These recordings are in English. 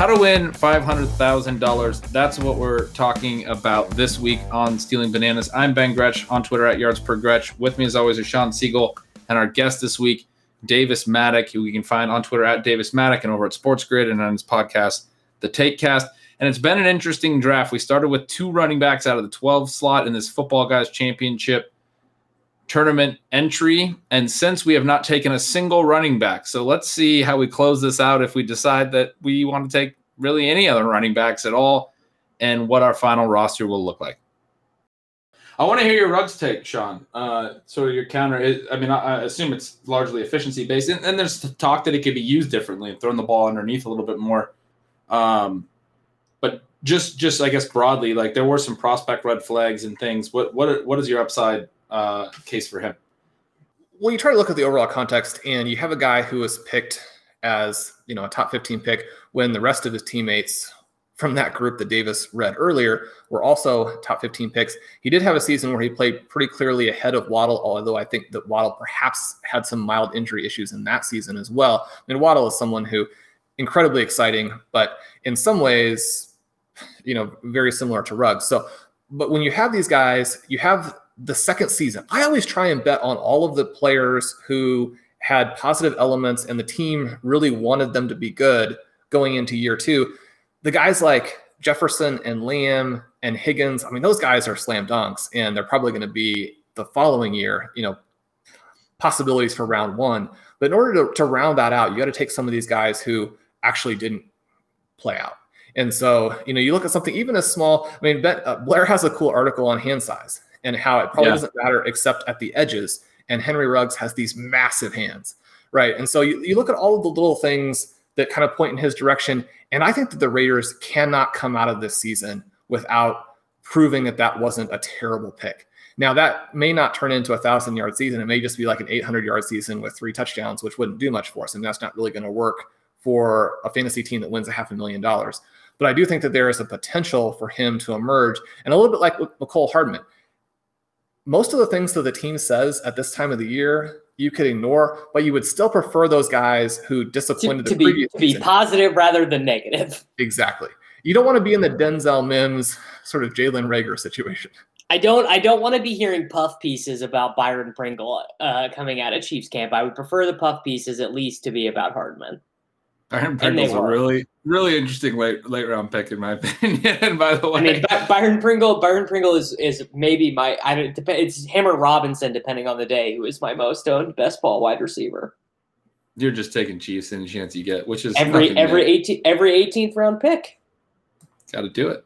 How to win $500,000. That's what we're talking about this week on Stealing Bananas. I'm Ben Gretch on Twitter at yards per Gretch. With me, as always, is Sean Siegel and our guest this week, Davis Mattek, who we can find on Twitter at Davis Mattek and over at Sports Grid and on his podcast, The Take Cast. And it's been an interesting draft. We started with two running backs out of the 12 slot in this Football Guys Championship tournament entry. And since we have not taken a single running back, so let's see how we close this out if we decide that we want to take really any other running backs at all and what our final roster will look like. I want to hear your Ruggs take, Sean. Uh, of your counter. Is, I mean, I, I, assume it's largely efficiency based, and, and, there's talk that it could be used differently and throwing the ball underneath a little bit more. Um, but just, just I guess broadly, like there were some prospect red flags and things. What, what, what is your upside uh, case for him? Well, you try to look at the overall context, and you have a guy who was picked as you know a top 15 pick when the rest of his teammates from that group that Davis read earlier were also top 15 picks. He did have a season where he played pretty clearly ahead of Waddle, although I think that Waddle perhaps had some mild injury issues in that season as well. I mean, Waddle is someone who incredibly exciting, but in some ways, you know, very similar to Ruggs. So, but when you have these guys, you have the second season. I always try and bet on all of the players who had positive elements and the team really wanted them to be good going into year two. The guys like Jefferson and Lamb and Higgins, I mean, those guys are slam dunks and they're probably going to be the following year, you know, possibilities for round one. But in order to, to round that out, you got to take some of these guys who actually didn't play out. And so, you know, you look at something even as small. I mean, ben, uh, Blair has a cool article on hand size and how it probably yeah. doesn't matter except at the edges. And Henry Ruggs has these massive hands, right? And so you, you look at all of the little things that kind of point in his direction. And I think that the Raiders cannot come out of this season without proving that that wasn't a terrible pick. Now that may not turn into a thousand yard season. It may just be like an 800 yard season with three touchdowns, which wouldn't do much for us. And that's not really going to work for a fantasy team that wins a half a million dollars. But I do think that there is a potential for him to emerge. And a little bit like with Mecole Hardman, most of the things that the team says at this time of the year you could ignore, but you would still prefer those guys who disappointed to, to the be, previous to be positive rather than negative. Exactly. You don't want to be in the Denzel Mims sort of Jalen Reagor situation. I don't. I don't want to be hearing puff pieces about Byron Pringle uh, coming out of Chiefs camp. I would prefer the puff pieces at least to be about Hardman. Byron Pringle's a really, really interesting late late round pick in my opinion. by the way, I mean Byron Pringle. Byron Pringle is is maybe my. I don't. It's him or Robinson, depending on the day, who is my most owned best ball wide receiver. You're just taking Chiefs any chance you get, which is every every eighteen every eighteenth round pick. Got to do it.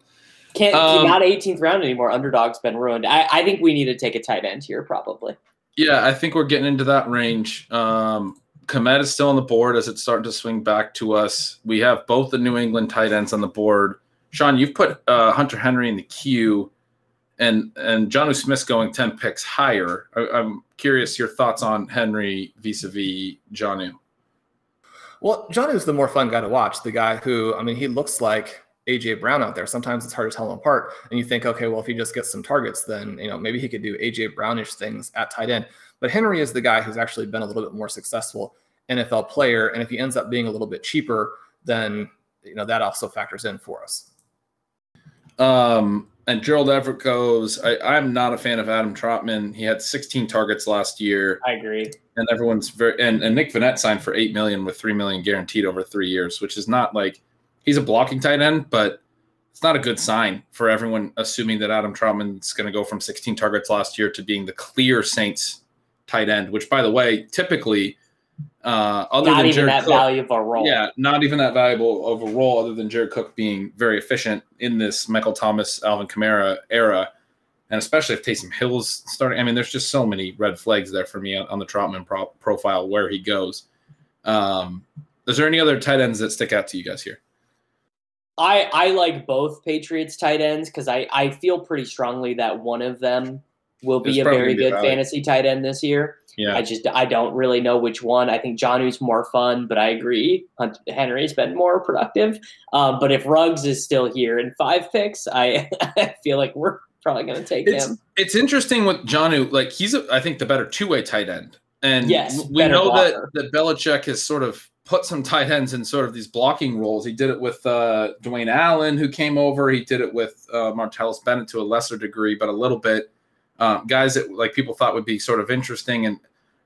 Can't um, not 18th round anymore. Underdog's been ruined. I, I think we need to take a tight end here, probably. Yeah, I think we're getting into that range. Um, Kmet is still on the board as it's starting to swing back to us. We have both the New England tight ends on the board. Sean, you've put uh, Hunter Henry in the queue, and and Jonnu Smith's going ten picks higher. I, am curious your thoughts on Henry vis-a-vis Jonnu. Well, Jonnu is the more fun guy to watch. The guy who, I mean, he looks like AJ Brown out there. Sometimes it's hard to tell them apart. And you think, okay, well, if he just gets some targets, then you know maybe he could do AJ Brownish things at tight end. But Henry is the guy who's actually been a little bit more successful NFL player. And if he ends up being a little bit cheaper, then you know that also factors in for us. Um, and Gerald Everett goes. I, am not a fan of Adam Trautman. He had 16 targets last year. I agree. And everyone's very and, and Nick Vannett signed for eight million with three million guaranteed over three years, which is not like he's a blocking tight end, but it's not a good sign for everyone assuming that Adam Trautman's going to go from 16 targets last year to being the clear Saints tight end, which by the way, typically uh, other not than even Jared that Cook, a role. Yeah, not even that valuable of a role, other than Jared Cook being very efficient in this Michael Thomas, Alvin Kamara era, and especially if Taysom Hill's starting. I mean, there's just so many red flags there for me on, on the Trautman pro- profile where he goes. Um, is there any other tight ends that stick out to you guys here? I I like both Patriots tight ends because I I feel pretty strongly that one of them will be a very good fantasy tight end this year. Yeah, I just I don't really know which one. I think Jonnu's more fun, but I agree Henry's been more productive. Um, but if Ruggs is still here in five picks, I, I feel like we're probably going to take it's him. it's interesting with Jonnu. Like he's, a, I think, the better two way tight end, and Yes, we know blocker. that that Belichick has sort of put some tight ends in sort of these blocking roles. He did it with uh, Dwayne Allen, who came over. He did it with uh, Martellus Bennett to a lesser degree, but a little bit. Um, guys that like people thought would be sort of interesting, and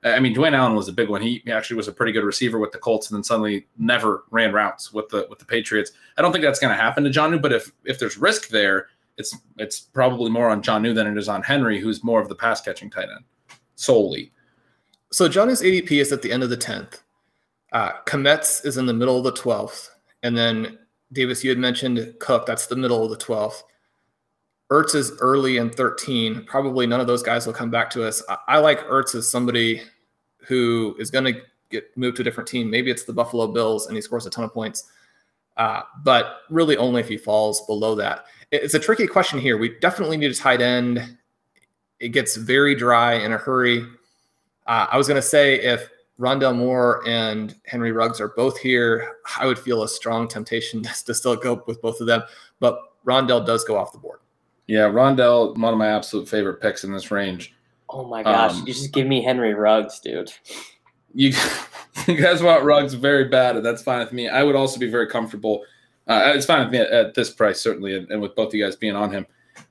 I mean Dwayne Allen was a big one. He actually was a pretty good receiver with the Colts, and then suddenly never ran routes with the with the Patriots. I don't think that's going to happen to Jonnu, but if if there's risk there, it's it's probably more on Jonnu than it is on Henry, who's more of the pass catching tight end solely. So Jonnu's ADP is at the end of the 10th. Uh, Kmet's is in the middle of the 12th. And then Davis, you had mentioned Cook. That's the middle of the 12th. Ertz is early in 13. Probably none of those guys will come back to us. I, I like Ertz as somebody who is going to get moved to a different team. Maybe it's the Buffalo Bills and he scores a ton of points. Uh, but really only if he falls below that. It- It's a tricky question here. We definitely need a tight end. It gets very dry in a hurry. Uh, I was going to say if Rondale Moore and Henry Ruggs are both here, I would feel a strong temptation to still go with both of them. But Rondale does go off the board. Yeah, Rondale, one of my absolute favorite picks in this range. Oh my gosh, Um, you just give me Henry Ruggs, dude. You, you guys want Ruggs very bad, and that's fine with me. I would also be very comfortable. Uh, it's fine with me at, at this price, certainly, and, and with both you guys being on him.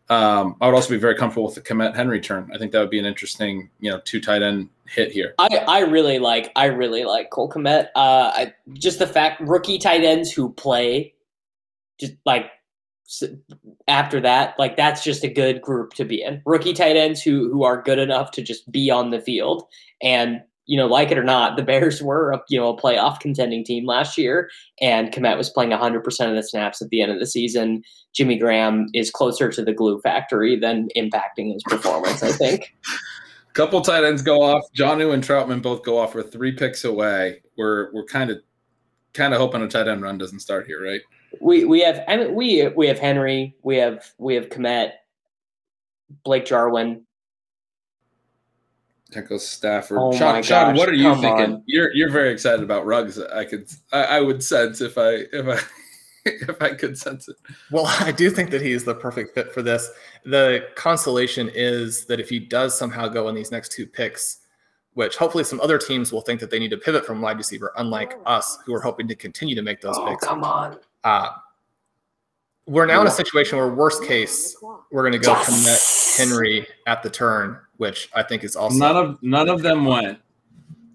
Um, I would also be very comfortable with the Kmet Henry turn. I think that would be an interesting, you know, two tight end hit here. I, I really like I really like Cole Kmet. Uh, I, just the fact rookie tight ends who play, just like after that, like that's just a good group to be in. Rookie tight ends who who are good enough to just be on the field, and you know, like it or not, the Bears were a, you know a playoff contending team last year, and Kmet was playing 100 percent of the snaps at the end of the season. Jimmy Graham is closer to the glue factory than impacting his performance. I think. couple tight ends go off. Jonnu and Trautman both go off. We're three picks away. We're we're kind of kind of hoping a tight end run doesn't start here, right? We we have I mean we we have Henry, we have we have Kmet, Blake Jarwin. That Stafford. Oh Sean, my Sean, what are you come thinking? on. You're you're very excited about Ruggs. I could I, I would sense if I if I if I could sense it. Well, I do think that he's the perfect fit for this. The consolation is that if he does somehow go in these next two picks, which hopefully some other teams will think that they need to pivot from wide receiver, unlike oh. us who are hoping to continue to make those Oh picks. come on! Uh, we're now in a situation where, worst case, we're going to go Yes! Kmet Henry at the turn, which I think is also None of none of them went.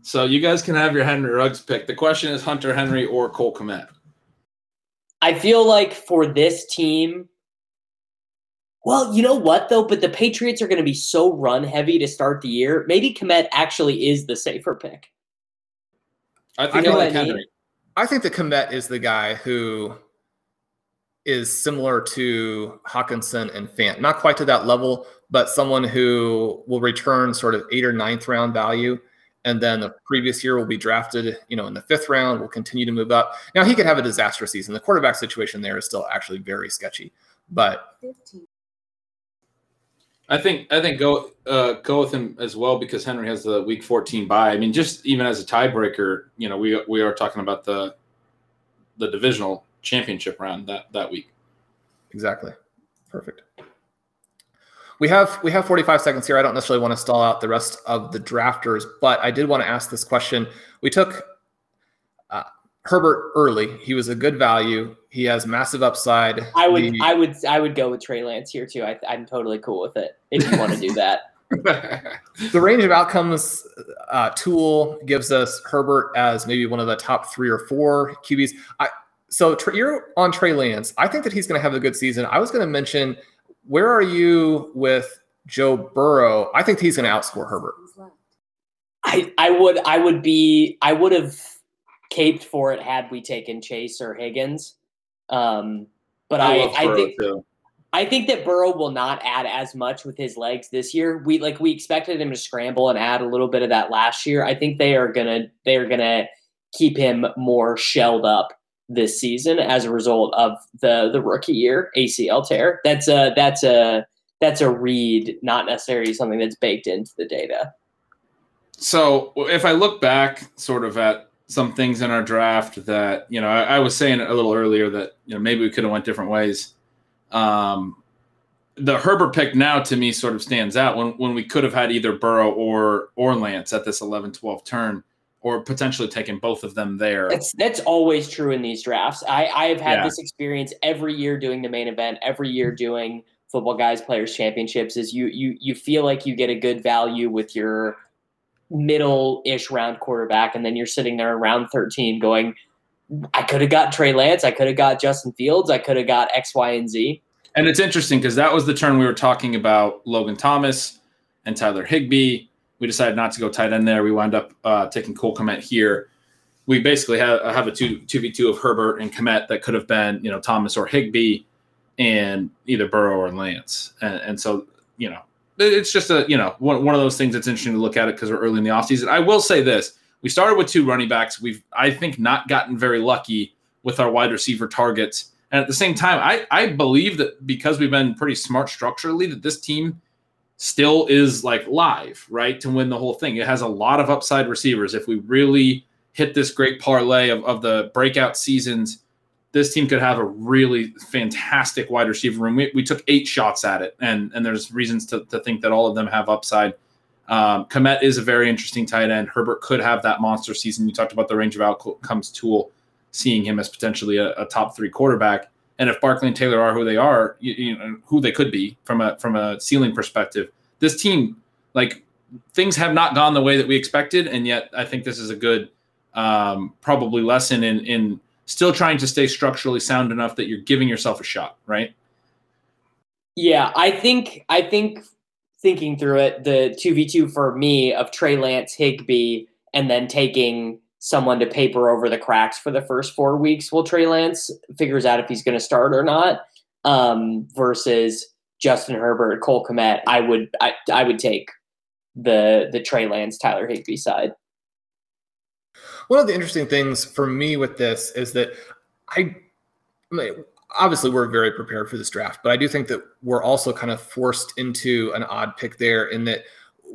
So you guys can have your Henry Ruggs pick. The question is Hunter Henry or Cole Kmet. I feel like for this team, well, you know what though, but the Patriots are going to be so run heavy to start the year. Maybe Kmet actually is the safer pick. I think I I, know like what I mean. Henry. I think that Kmet is the guy who is similar to Hockenson and Fant. Not quite to that level, but someone who will return sort of eight or ninth round value. And then the previous year will be drafted, you know, in the fifth round, will continue to move up. Now he could have a disaster season. The quarterback situation there is still actually very sketchy. But I think I think go uh, go with him as well because Henry has the week 14 bye. I mean, just even as a tiebreaker, you know, we we are talking about the the divisional championship round that that week. exactly. Perfect. We have we have 45 seconds here. I don't necessarily want to stall out the rest of the drafters, but I did want to ask this question. We took uh, Herbert early. He was a good value. He has massive upside. I would The- I would I would go with Trey Lance here too. I, I'm totally cool with it if you want to do that. the range of outcomes uh, tool gives us Herbert as maybe one of the top three or four QBs. I, so you're on Trey Lance. I think that he's going to have a good season. I was going to mention where are you with Joe Burrow? I think he's going to outscore Herbert. I I would I would be I would have caped for it had we taken Chase or Higgins. Um, but I, love I, think too. I think that Burrow will not add as much with his legs this year. We like we expected him to scramble and add a little bit of that last year. I think they are gonna they are gonna keep him more shelled up this season as a result of the the rookie year ACL tear. That's a that's a that's a read, not necessarily something that's baked into the data. So if I look back sort of at some things in our draft that, you know, I, I was saying a little earlier that, you know, maybe we could have went different ways. Um, the Herbert pick now to me sort of stands out when, when we could have had either Burrow or or Lance at this 11 12 turn or potentially taken both of them there. That's that's always true in these drafts. I I have had Yeah. this experience every year doing the main event, every year doing football guys players championships. Is you you you feel like you get a good value with your middle ish round quarterback, and then you're sitting there around thirteen going, I could have got Trey Lance, I could have got Justin Fields, I could have got X, Y, and Z. And it's interesting because that was the turn we were talking about Logan Thomas and Tyler Higbee. We decided not to go tight end there. We wound up uh, taking Cole Kmet here. We basically have, have a two two v two of Herbert and Kmet that could have been you know Thomas or Higbee, and either Burrow or Lance. And, and so you know it's just a you know one, one of those things that's interesting to look at it because we're early in the offseason. I will say this: we started with two running backs. We've I think not gotten very lucky with our wide receiver targets. And at the same time, I, I believe that because we've been pretty smart structurally, that this team still is like live, right? To win the whole thing. It has a lot of upside receivers. If we really hit this great parlay of, of the breakout seasons, this team could have a really fantastic wide receiver room. We, we took eight shots at it, and, and there's reasons to, to think that all of them have upside. Um, Kmet is a very interesting tight end. Herbert could have that monster season. You talked about the range of outcomes tool seeing him as potentially a, a top three quarterback. And if Barkley and Taylor are who they are, you, you know who they could be from a from a ceiling perspective. This team, like things have not gone the way that we expected, and yet I think this is a good um, probably lesson in in still trying to stay structurally sound enough that you're giving yourself a shot, right? Yeah, I think I think thinking through it, the two v two for me of Trey Lance, Higbee, and then taking someone to paper over the cracks for the first four weeks while Trey Lance figures out if he's going to start or not, um, versus Justin Herbert, Cole Kmet. I would I, I would take the the Trey Lance, Tyler Higbee side. One of the interesting things for me with this is that I, I mean, obviously we're very prepared for this draft, but I do think that we're also kind of forced into an odd pick there in that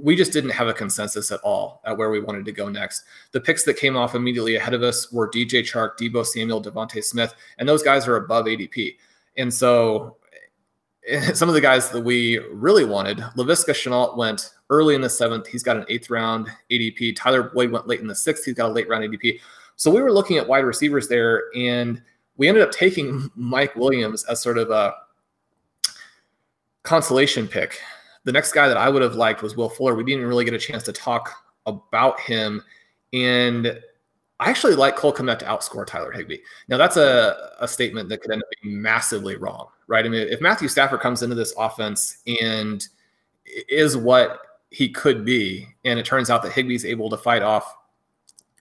we just didn't have a consensus at all at where we wanted to go next. The picks that came off immediately ahead of us were DJ Chark, Deebo Samuel, DeVonta Smith, and those guys are above ADP. And so some of the guys that we really wanted, Laviska Shenault went early in the seventh. He's got an eighth round ADP. Tyler Boyd went late in the sixth. He's got a late round ADP. So we were looking at wide receivers there, and we ended up taking Mike Williams as sort of a consolation pick. The next guy that I would have liked was Will Fuller. We didn't really get a chance to talk about him. And I actually like Cole Kmet to outscore Tyler Higbee. Now that's a, a statement that could end up being massively wrong, right? I mean, if Matthew Stafford comes into this offense and is what he could be, and it turns out that Higbee's able to fight off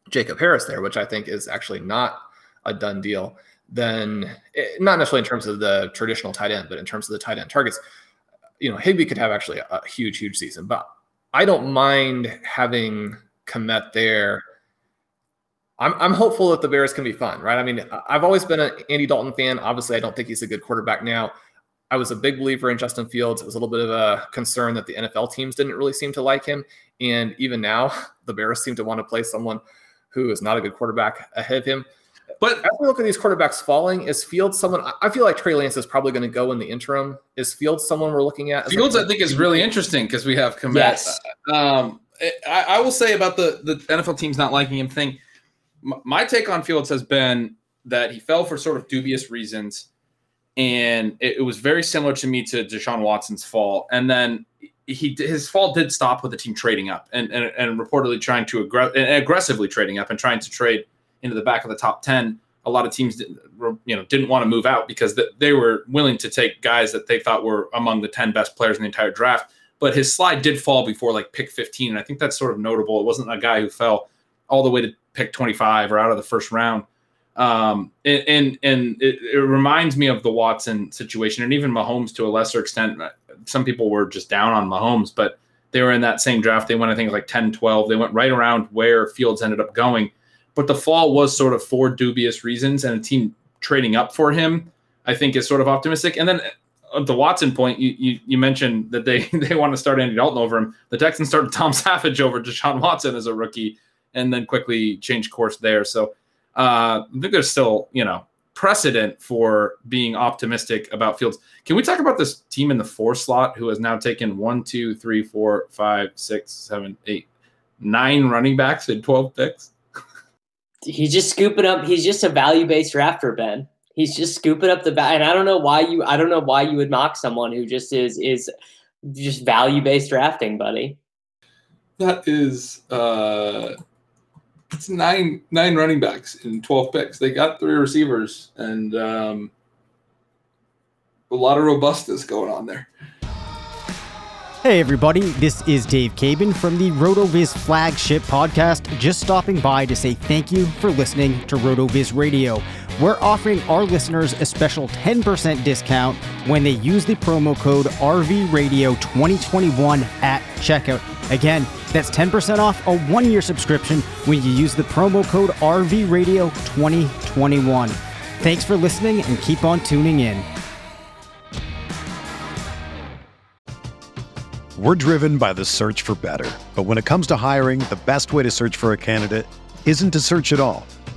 Jacob Harris there, which I think is actually not a done deal, then it, not necessarily in terms of the traditional tight end, but in terms of the tight end targets, you know, Higbee could have actually a, a huge, huge season. But I don't mind having Kmet there. I'm, I'm hopeful that the Bears can be fun, right? I mean, I've always been an Andy Dalton fan. Obviously, I don't think he's a good quarterback now. I was a big believer in Justin Fields. It was a little bit of a concern that the NFL teams didn't really seem to like him. And even now, the Bears seem to want to play someone who is not a good quarterback ahead of him. But as we look at these quarterbacks falling, is Fields someone? I feel like Trey Lance is probably going to go in the interim. Is Fields someone we're looking at? Fields, I think, is really interesting because we have Kmet. Yes. Um, I, I, will say about the the NFL teams not liking him thing. My take on Fields has been that he fell for sort of dubious reasons, and it, it was very similar to me to Deshaun Watson's fall. And then he his fall did stop with the team trading up and and, and reportedly trying to aggr- aggressively trading up and trying to trade into the back of the top 10 a lot of teams didn't, you know didn't want to move out because they were willing to take guys that they thought were among the 10 best players in the entire draft. But his slide did fall before like pick 15 and i think that's sort of notable. It wasn't a guy who fell all the way to pick 25 or out of the first round um, and and, it, it, reminds me of the watson situation and even mahomes to a lesser extent some people were just down on mahomes but they were in that same draft they went i think like 10 12 they went right around where fields ended up going but the fall was sort of for dubious reasons, and a team trading up for him, I think, is sort of optimistic. And then uh, the Watson point, you, you, you mentioned that they they want to start Andy Dalton over him. The Texans started Tom Savage over Deshaun Watson as a rookie, and then quickly changed course there. So uh, I think there's still you know precedent for being optimistic about Fields. Can we talk about this team in the four slot who has now taken one, two, three, four, five, six, seven, eight, nine running backs in 12 picks? he's just scooping up. He's just a value based rafter, Ben. He's just scooping up the bat, and I don't know why you. I don't know why you would mock someone who just is is just value based drafting, buddy. That is uh it's nine nine running backs in 12 picks. They got three receivers and um a lot of robustness going on there. Hey everybody, this is Dave Caban from the RotoViz flagship podcast. Just stopping by to say thank you for listening to RotoViz Radio. We're offering our listeners a special 10% discount when they use the promo code RVRadio2021 at checkout. Again, that's 10% off a one year subscription when you use the promo code RVRadio2021. Thanks for listening and keep on tuning in. We're driven by the search for better. But when it comes to hiring, the best way to search for a candidate isn't to search at all.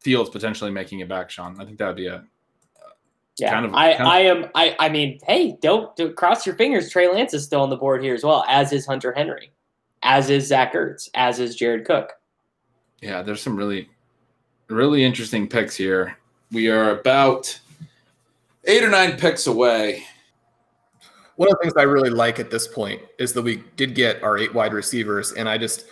Fields potentially making it back, Sean. I think that would be a yeah. Kind of, I, kind of, I am. I, I mean, hey, don't, don't cross your fingers. Trey Lance is still on the board here as well, as is Hunter Henry, as is Zach Ertz, as is Jared Cook. Yeah, there's some really, really interesting picks here. We are about eight or nine picks away. One of the things I really like at this point is that we did get our eight wide receivers, and I just,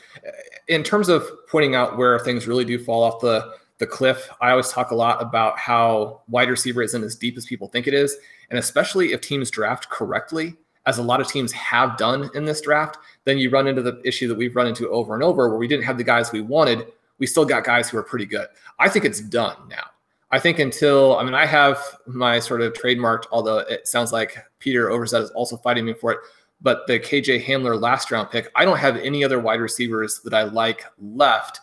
in terms of pointing out where things really do fall off the the cliff, I always talk a lot about how wide receiver isn't as deep as people think it is, and especially if teams draft correctly, as a lot of teams have done in this draft, then you run into the issue that we've run into over and over, where we didn't have the guys we wanted. We still got guys who are pretty good. I think it's done now. I think until I mean I have my sort of trademarked, although it sounds like Peter Overzet is also fighting me for it. But the KJ Hamler last round pick, I don't have any other wide receivers that I like left,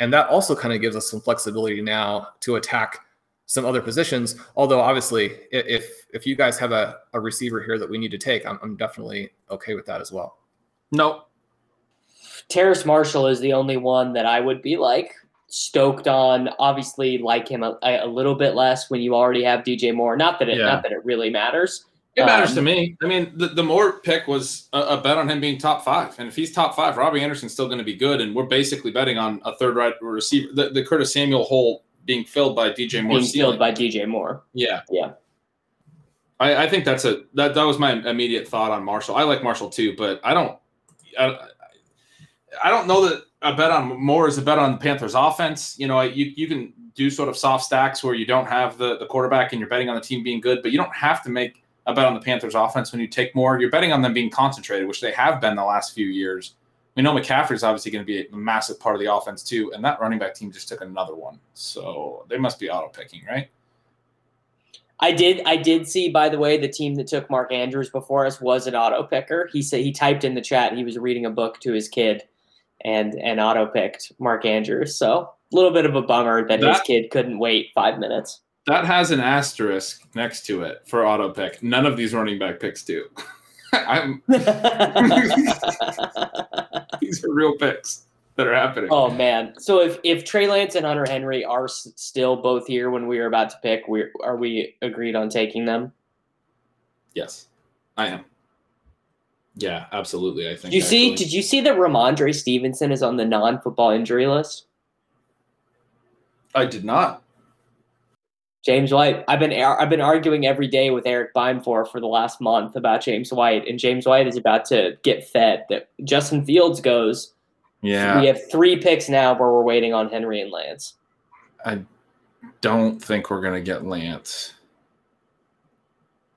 and that also kind of gives us some flexibility now to attack some other positions. Although obviously, if if you guys have a, a receiver here that we need to take, I'm, I'm definitely okay with that as well. No. Terrace Marshall is the only one that I would be like, stoked on. Obviously, like him a, a, little bit less when you already have DJ Moore. Not that it, yeah. not that it really matters. It matters um, to me. I mean, the, the Moore pick was a, a, bet on him being top five, and if he's top five, Robbie Anderson's still going to be good, and we're basically betting on a third right receiver. The, the Curtis Samuel hole being filled by DJ Moore. Being filled by DJ Moore. Yeah, yeah. I, I think that's a that that was my immediate thought on Marshall. I like Marshall too, but I don't. I, I don't know that a bet on more is a bet on the Panthers offense. You know, you, you can do sort of soft stacks where you don't have the, the quarterback and you're betting on the team being good, but you don't have to make a bet on the Panthers offense when you take Moore. You're betting on them being concentrated, which they have been the last few years. We know McCaffrey's obviously going to be a massive part of the offense too, and that running back team just took another one. So they must be auto picking, right? I did. I did see, by the way, the team that took Mark Andrews before us was an auto picker. He said he typed in the chat. He was reading a book to his kid, and and auto picked Mark Andrews. So a little bit of a bummer that, that, his kid couldn't wait five minutes. That has an asterisk next to it for auto pick. None of these running back picks do. I'm these are real picks that are happening. Oh man! So if if Trey Lance and Hunter Henry are s- still both here when we are about to pick, we are we agreed on taking them? Yes, I am. Yeah, absolutely. I think. Did you see? Did you see that Rhamondre Stevenson is on the non-football injury list? I did not. James White. I've been I've been arguing every day with Eric Beimfohr for the last month about James White, and James White is about to get fed. That Justin Fields goes. Yeah. We have three picks now where we're waiting on Henry and Lance. I don't think we're gonna get Lance.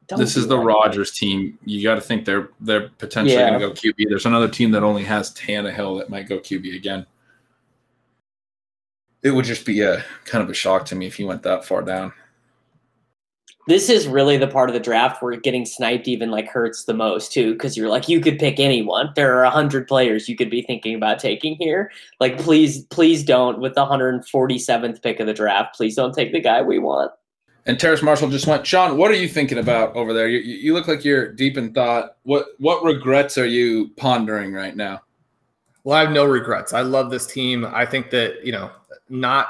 Don't this is the Rodgers team. You got to think they're they're potentially yeah. going to go QB. There's another team that only has Tannehill that might go QB again. It would just be a kind of a shock to me if he went that far down. This is really the part of the draft where getting sniped even like hurts the most too, because you're like you could pick anyone. There are hundred players you could be thinking about taking here. Like please, please don't with the 147th pick of the draft. Please don't take the guy we want. And Terrace Marshall just went. Sean, what are you thinking about over there? You, you look like you're deep in thought. What what regrets are you pondering right now? Well, I have no regrets. I love this team. I think that you know, not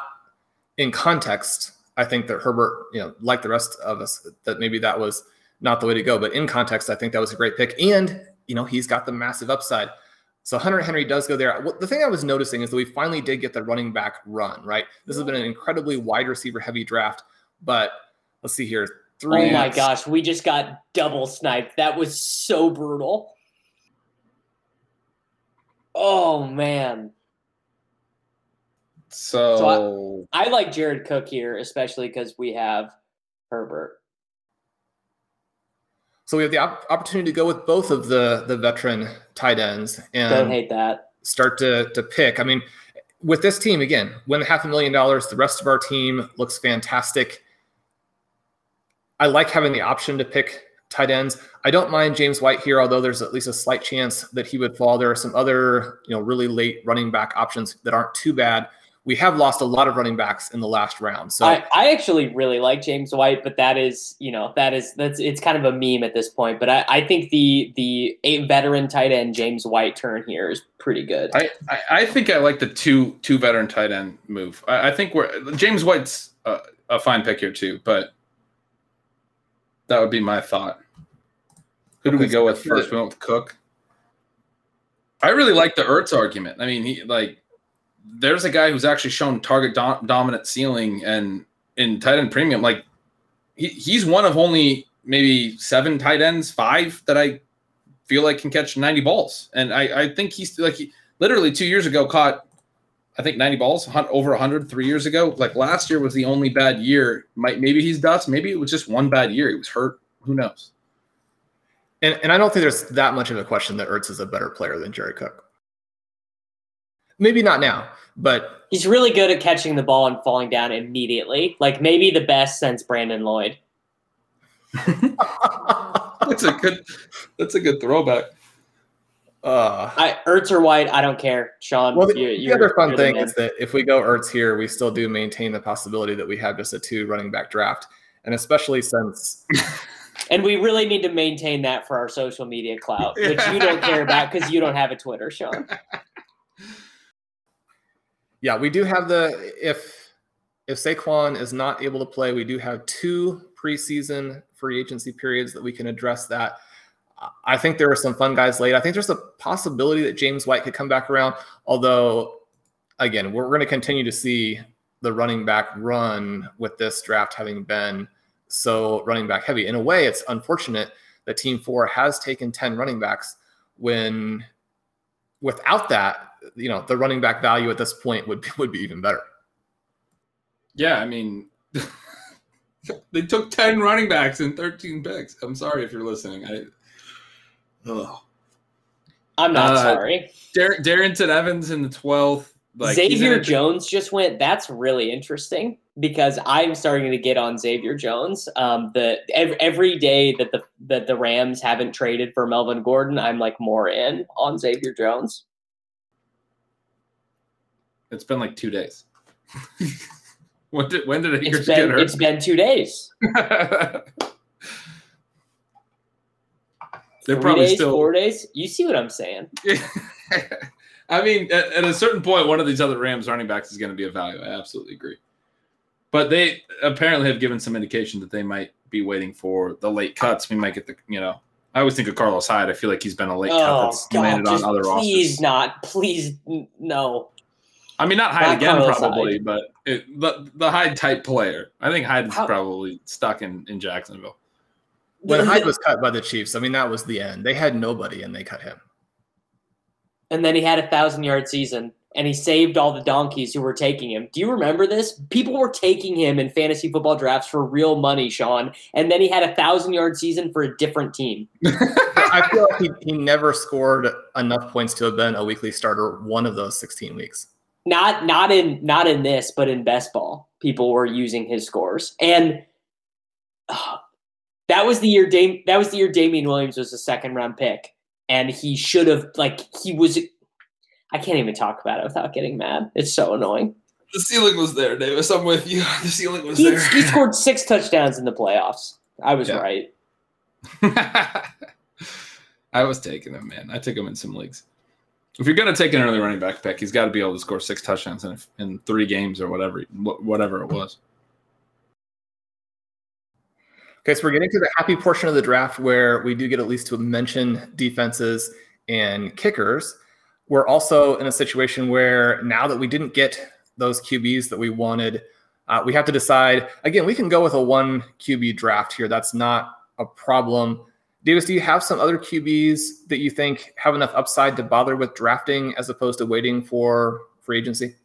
in context. I think that Herbert, you know, like the rest of us, that maybe that was not the way to go. But in context, I think that was a great pick. And you know, he's got the massive upside. So Hunter Henry does go there. The thing I was noticing is that we finally did get the running back run. Right, this has been an incredibly wide receiver heavy draft, but let's see here. Three. Oh my gosh, we just got double sniped. That was so brutal. Oh man. So, so I, I, like Jared Cook here, especially because we have Herbert. So we have the op- opportunity to go with both of the the veteran tight ends and don't hate that. Start to to pick. I mean, with this team again, win the half a million dollars. The rest of our team looks fantastic. I like having the option to pick tight ends. I don't mind James White here, although there's at least a slight chance that he would fall. There are some other, you know, really late running back options that aren't too bad. We have lost a lot of running backs in the last round. So I, I actually really like James White, but that is, you know, that is that's it's kind of a meme at this point. But I, I think the the eight veteran tight end James White turn here is pretty good. I, I, I think I like the two two veteran tight end move. I, I think we're James White's a, a fine pick here too, but that would be my thought. Who do we go with first? We went with Cook. I really like the Ertz argument. I mean, he like there's a guy who's actually shown target dom- dominant ceiling and in tight end premium. Like he, he's one of only maybe seven tight ends, five that I feel like can catch 90 balls. And I, I think he's like he literally two years ago caught, I think 90 balls, over 100 three years ago. Like last year was the only bad year. Might maybe he's dust. Maybe it was just one bad year. He was hurt. Who knows? And, and I don't think there's that much of a question that Ertz is a better player than Jerry Cook. Maybe not now, but he's really good at catching the ball and falling down immediately. Like maybe the best since Brandon Lloyd. that's a good. That's a good throwback. Uh, I, Ertz or White, I don't care, Sean. Well, the, the other fun thing is that if we go Ertz here, we still do maintain the possibility that we have just a two running back draft, and especially since. and we really need to maintain that for our social media clout, which you don't care about because you don't have a Twitter, Sean. Yeah, we do have the if if Saquon is not able to play, we do have two preseason free agency periods that we can address that. I think there are some fun guys late. I think there's a possibility that James White could come back around, although again, we're going to continue to see the running back run with this draft having been so running back heavy. In a way, it's unfortunate that Team Four has taken 10 running backs when without that, you know, the running back value at this point would would be even better. Yeah, I mean, they took 10 running backs and 13 picks. I'm sorry if you're listening. I oh. I'm not uh, sorry. Dar- Darrynton Evans in the 12th. Like, Xavier Jones just went. That's really interesting because I'm starting to get on Xavier Jones. Um, the every, every day that the that the Rams haven't traded for Melvin Gordon, I'm like more in on Xavier Jones. It's been like two days. when did when did it it's been, get hurt? It's been two days. They're Three probably days, still four days. You see what I'm saying? I mean, at, at, a certain point, one of these other Rams running backs is going to be a value. I absolutely agree. But they apparently have given some indication that they might be waiting for the late cuts. We might get the, you know, I always think of Carlos Hyde. I feel like he's been a late oh, cut that's God, landed on other please rosters. Please not. Please no. I mean, not Hyde again, Carlos probably, Hyde. but it, the the Hyde type player. I think Hyde is probably stuck in in Jacksonville. When Hyde was cut by the Chiefs, I mean that was the end. They had nobody, and they cut him. And then he had a thousand yard season, and he saved all the donkeys who were taking him. Do you remember this? People were taking him in fantasy football drafts for real money, Sean. And then he had a thousand yard season for a different team. I feel like he, he never scored enough points to have been a weekly starter one of those 16 weeks not not in not in this, but in best ball, people were using his scores, and uh, that was the year. Dame, that was the year Damien Williams was a second round pick, and he should have like he was. I can't even talk about it without getting mad. It's so annoying. The ceiling was there, Davis. I'm with you. The ceiling was he, there. He scored six touchdowns in the playoffs. I was yeah. right. I was taking him, man. I took him in some leagues if you're going to take an early running back pick, he's got to be able to score six touchdowns in, in three games or whatever, whatever it was. Okay, so we're getting to the happy portion of the draft where we do get at least to mention defenses and kickers. We're also in a situation where now that we didn't get those QBs that we wanted, uh, we have to decide. Again, we can go with a one QB draft here. That's not a problem. Davis, do you have some other QBs that you think have enough upside to bother with drafting as opposed to waiting for free agency?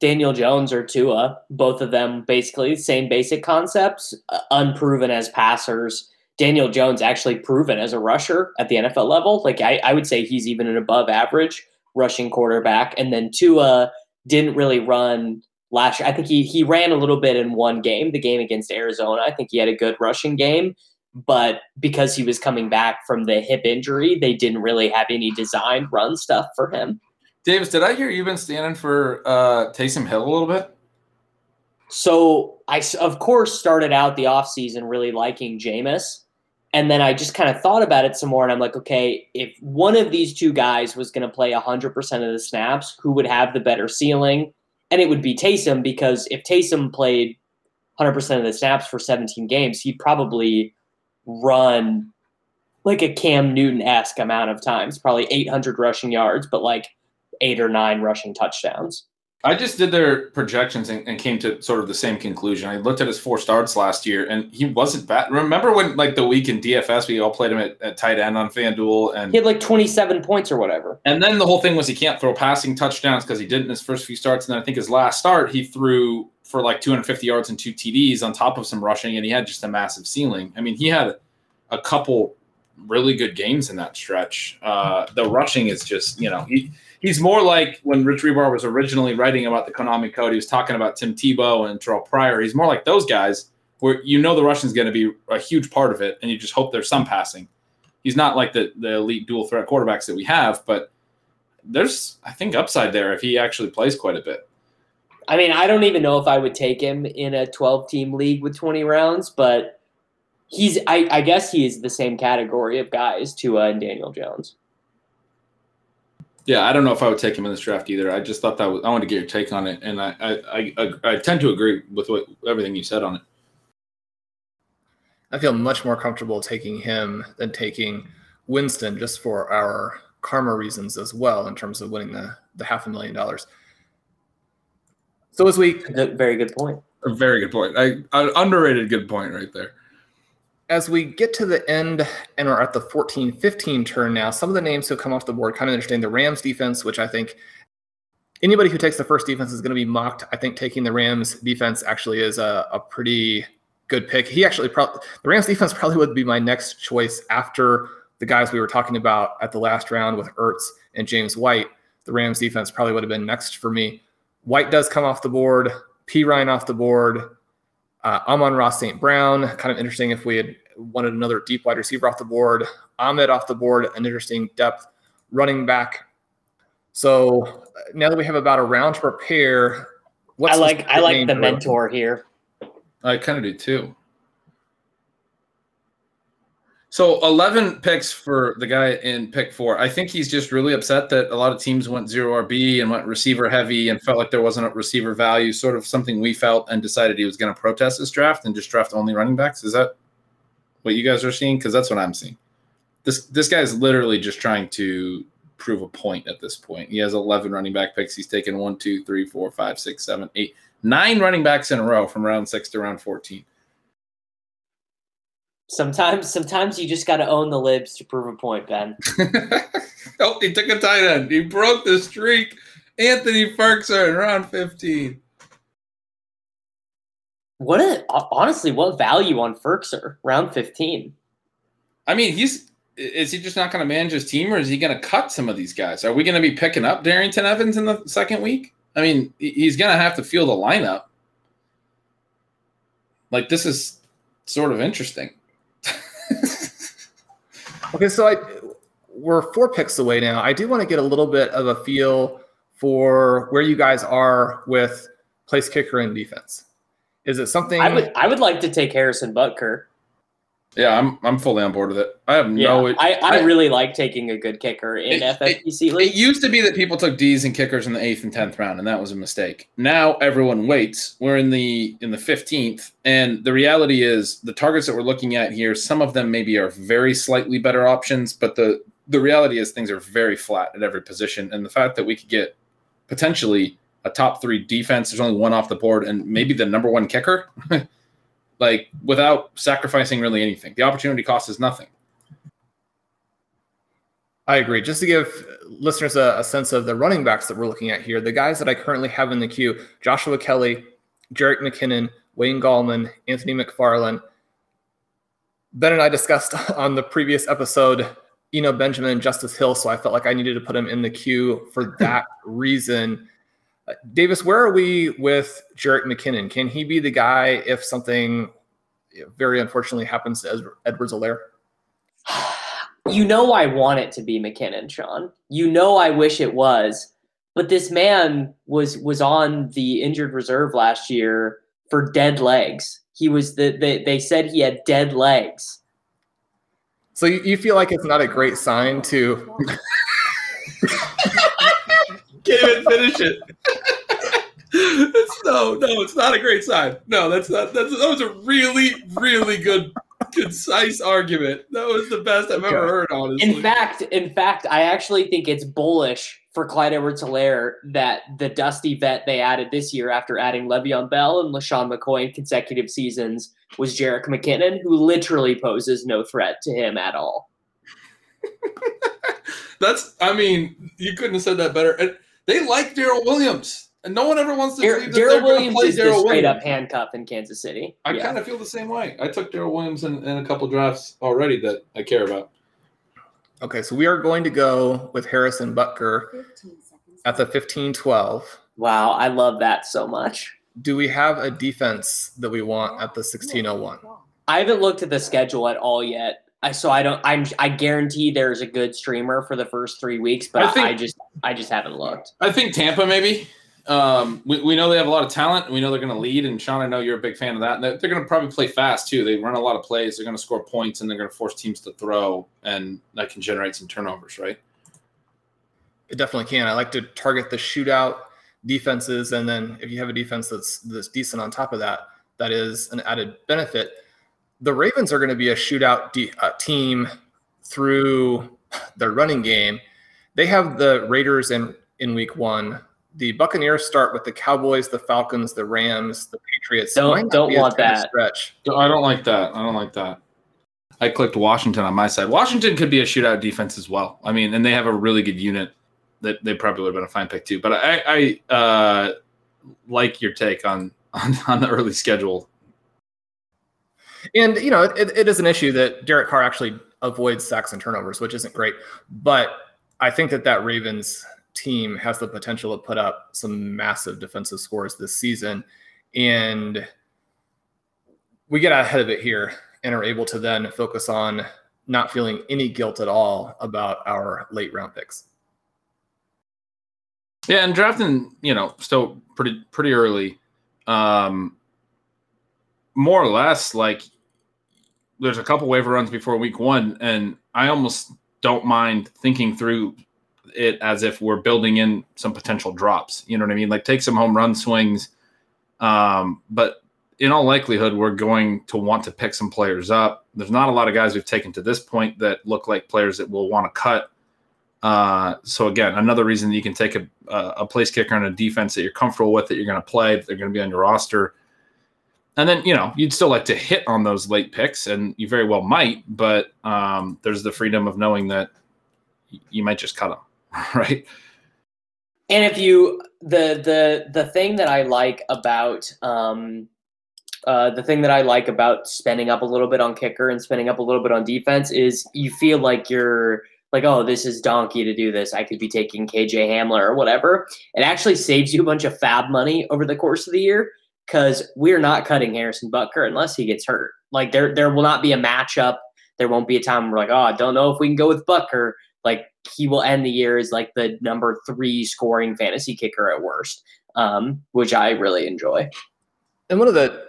Daniel Jones or Tua, both of them basically same basic concepts, uh, unproven as passers. Daniel Jones actually proven as a rusher at the NFL level. Like I, I would say he's even an above average rushing quarterback. And then Tua didn't really run last year. I think he he ran a little bit in one game, the game against Arizona. I think he had a good rushing game but because he was coming back from the hip injury, they didn't really have any designed run stuff for him. Davis, did I hear you've been standing for uh, Taysom Hill a little bit? So I, of course, started out the offseason really liking Jameis. And then I just kind of thought about it some more, and I'm like, okay, if one of these two guys was going to play 100% of the snaps, who would have the better ceiling? And it would be Taysom, because if Taysom played 100% of the snaps for 17 games, he'd probably run like a Cam Newton esque amount of times, probably 800 rushing yards, but like eight or nine rushing touchdowns. I just did their projections and, and, came to sort of the same conclusion. I looked at his four starts last year, and he wasn't bad. Remember when, like, the week in DFS, we all played him at, at tight end on FanDuel, and he had like 27 points or whatever. And then the whole thing was he can't throw passing touchdowns because he did in his first few starts, and then I think his last start he threw for like 250 yards and two TDs on top of some rushing, and he had just a massive ceiling. I mean, he had a couple really good games in that stretch. Uh, the rushing is just, you know, he he's more like when Rich Hribar was originally writing about the Konami code. He was talking about Tim Tebow and Terrell Pryor. He's more like those guys where you know the Russian's going to be a huge part of it, and you just hope there's some passing. He's not like the the elite dual threat quarterbacks that we have, but there's I think upside there if he actually plays quite a bit. I mean, I don't even know if I would take him in a 12 team league with 20 rounds, but he's I, I guess he is the same category of guys to uh, Daniel Jones. Yeah, I don't know if I would take him in this draft either. I just thought that was, I wanted to get your take on it, and I, I, I, I tend to agree with what everything you said on it. I feel much more comfortable taking him than taking Winston, just for our karma reasons as well, in terms of winning the the half a million dollars. So as we, very good point. A very good point. I, I underrated good point right there as we get to the end and are at the 14 15 turn now, some of the names who come off the board kind of understand the Rams defense, which I think anybody who takes the first defense is going to be mocked. I think taking the Rams defense actually is a, a pretty good pick. He actually probably, the Rams defense probably would be my next choice after the guys we were talking about at the last round with Ertz and James White. The Rams defense probably would have been next for me. White does come off the board, Perine off the board. Uh, Amon-Ra St. Brown, kind of interesting if we had wanted another deep wide receiver off the board. Ahmed off the board, an interesting depth running back. So now that we have about a round to prepare, I like I like the mentor here. I kind of do too. So 11 picks for the guy in pick four. I think he's just really upset that a lot of teams went zero RB and went receiver heavy and felt like there wasn't a receiver value, sort of something we felt and decided he was going to protest this draft and just draft only running backs. Is that what you guys are seeing? Because that's what I'm seeing. This this guy is literally just trying to prove a point at this point. He has 11 running back picks. He's taken one, two, three, four, five, six, seven, eight, nine running backs in a row from round six to round 14. Sometimes, sometimes you just got to own the libs to prove a point, Ben. oh, he took a tight end. He broke the streak. Anthony Firkser in round 15. What a honestly, what value on Firkser round 15? I mean, he's is he just not going to manage his team, or is he going to cut some of these guys? Are we going to be picking up Darrynton Evans in the second week? I mean, he's going to have to field a lineup. Like this is sort of interesting. Okay, so I we're four picks away now. I do want to get a little bit of a feel for where you guys are with place kicker and defense. Is it something I would I would like to take Harrison Butker. Yeah, I'm I'm fully on board with it. I have yeah, no. I, I, I, really like taking a good kicker in it, FFPC it, it, used to be that people took D's and kickers in the eighth and tenth round, and that was a mistake. Now everyone waits. We're in the in the fifteenth, and the reality is the targets that we're looking at here. Some of them maybe are very slightly better options, but the the reality is things are very flat at every position, and the fact that we could get potentially a top three defense, there's only one off the board, and maybe the number one kicker. like without sacrificing really anything. The opportunity cost is nothing. I agree. Just to give listeners a, a, sense of the running backs that we're looking at here, the guys that I currently have in the queue Joshua Kelly, Jerick McKinnon, Wayne Gallman, Anthony McFarland. Ben and I discussed on the previous episode, you know, Benjamin and Justice Hill. So I felt like I needed to put him in the queue for that reason. Davis, where are we with Jerick McKinnon? Can he be the guy if something very unfortunately happens to Edwards-Helaire? You know, I want it to be McKinnon, Sean. You know, I wish it was, but this man was was on the injured reserve last year for dead legs. He was the they, they said he had dead legs. So you, you feel like it's not a great sign to Can't even finish it. it's, no, no, it's not a great sign. No, that's not. That's that was a really, really good, concise argument. That was the best I've ever heard. Honestly, in fact, in fact, I actually think it's bullish for Clyde Edwards Helaire that the dusty vet they added this year after adding Le'Veon Bell and LeSean McCoy in consecutive seasons was Jerick McKinnon, who literally poses no threat to him at all. That's, I mean, you couldn't have said that better. And they like Darrel Williams, and no one ever wants to believe that Darrel Williams play is the Darrel straight up Williams. handcuff in Kansas City. I Yeah. kind of feel the same way. I took Darrel Williams in, in a couple drafts already that I care about. Okay, so we are going to go with Harrison Butker at the 15 12. Wow, I love that so much. Do we have a defense that we want at the 1601? I haven't looked at the schedule at all yet. I so I don't I'm I guarantee there's a good streamer for the first three weeks, but I I, think- I just I just haven't looked. I think Tampa maybe. Um, we, we know they have a lot of talent. and We know they're going to lead, and Sean, I know you're a big fan of that. And they're, they're going to probably play fast too. They run a lot of plays. They're going to score points, and they're going to force teams to throw, and that can generate some turnovers, right? It definitely can. I like to target the shootout defenses, and then if you have a defense that's that's decent on top of that, that is an added benefit. The Ravens are going to be a shootout de- uh, team through their running game. They have the Raiders in in week one. The Buccaneers start with the Cowboys, the Falcons, the Rams, the Patriots. Don't- don't want that. stretch. I don't like that. I don't like that. I clicked Washington on my side. Washington could be a shootout defense as well. I mean, and they have a really good unit that they probably would have been a fine pick too. But I, I uh, like your take on, on on the early schedule. And you know, it, it is an issue that Derek Carr actually avoids sacks and turnovers, which isn't great. But I think that that Ravens team has the potential to put up some massive defensive scores this season, and we get ahead of it here and are able to then focus on not feeling any guilt at all about our late round picks. Yeah, and drafting, you know, still pretty pretty early. Um more or less like there's a couple waiver runs before week 1 and I almost don't mind thinking through it as if we're building in some potential drops. You know what I mean? Like take some home run swings. Um but in all likelihood we're going to want to pick some players up. There's not a lot of guys we've taken to this point that look like players that we'll want to cut. Uh, so again, another reason that you can take a, a a place kicker on a defense that you're comfortable with, that you're going to play, that they're going to be on your roster. And then, you know, you'd still like to hit on those late picks, and you very well might, but um, there's the freedom of knowing that you might just cut them, right? And if you the the the thing that I like about um uh, the thing that I like about spending up a little bit on kicker and spending up a little bit on defense is you feel like you're like, oh, this is donkey to do this. I could be taking KJ Hamler or whatever. It actually saves you a bunch of FAAB money over the course of the year because we're not cutting Harrison Butker unless he gets hurt. Like there, there will not be a matchup. There won't be a time where we're like, oh, I don't know if we can go with Butker. Like he will end the year as like the number three scoring fantasy kicker at worst, um, which I really enjoy. And one of the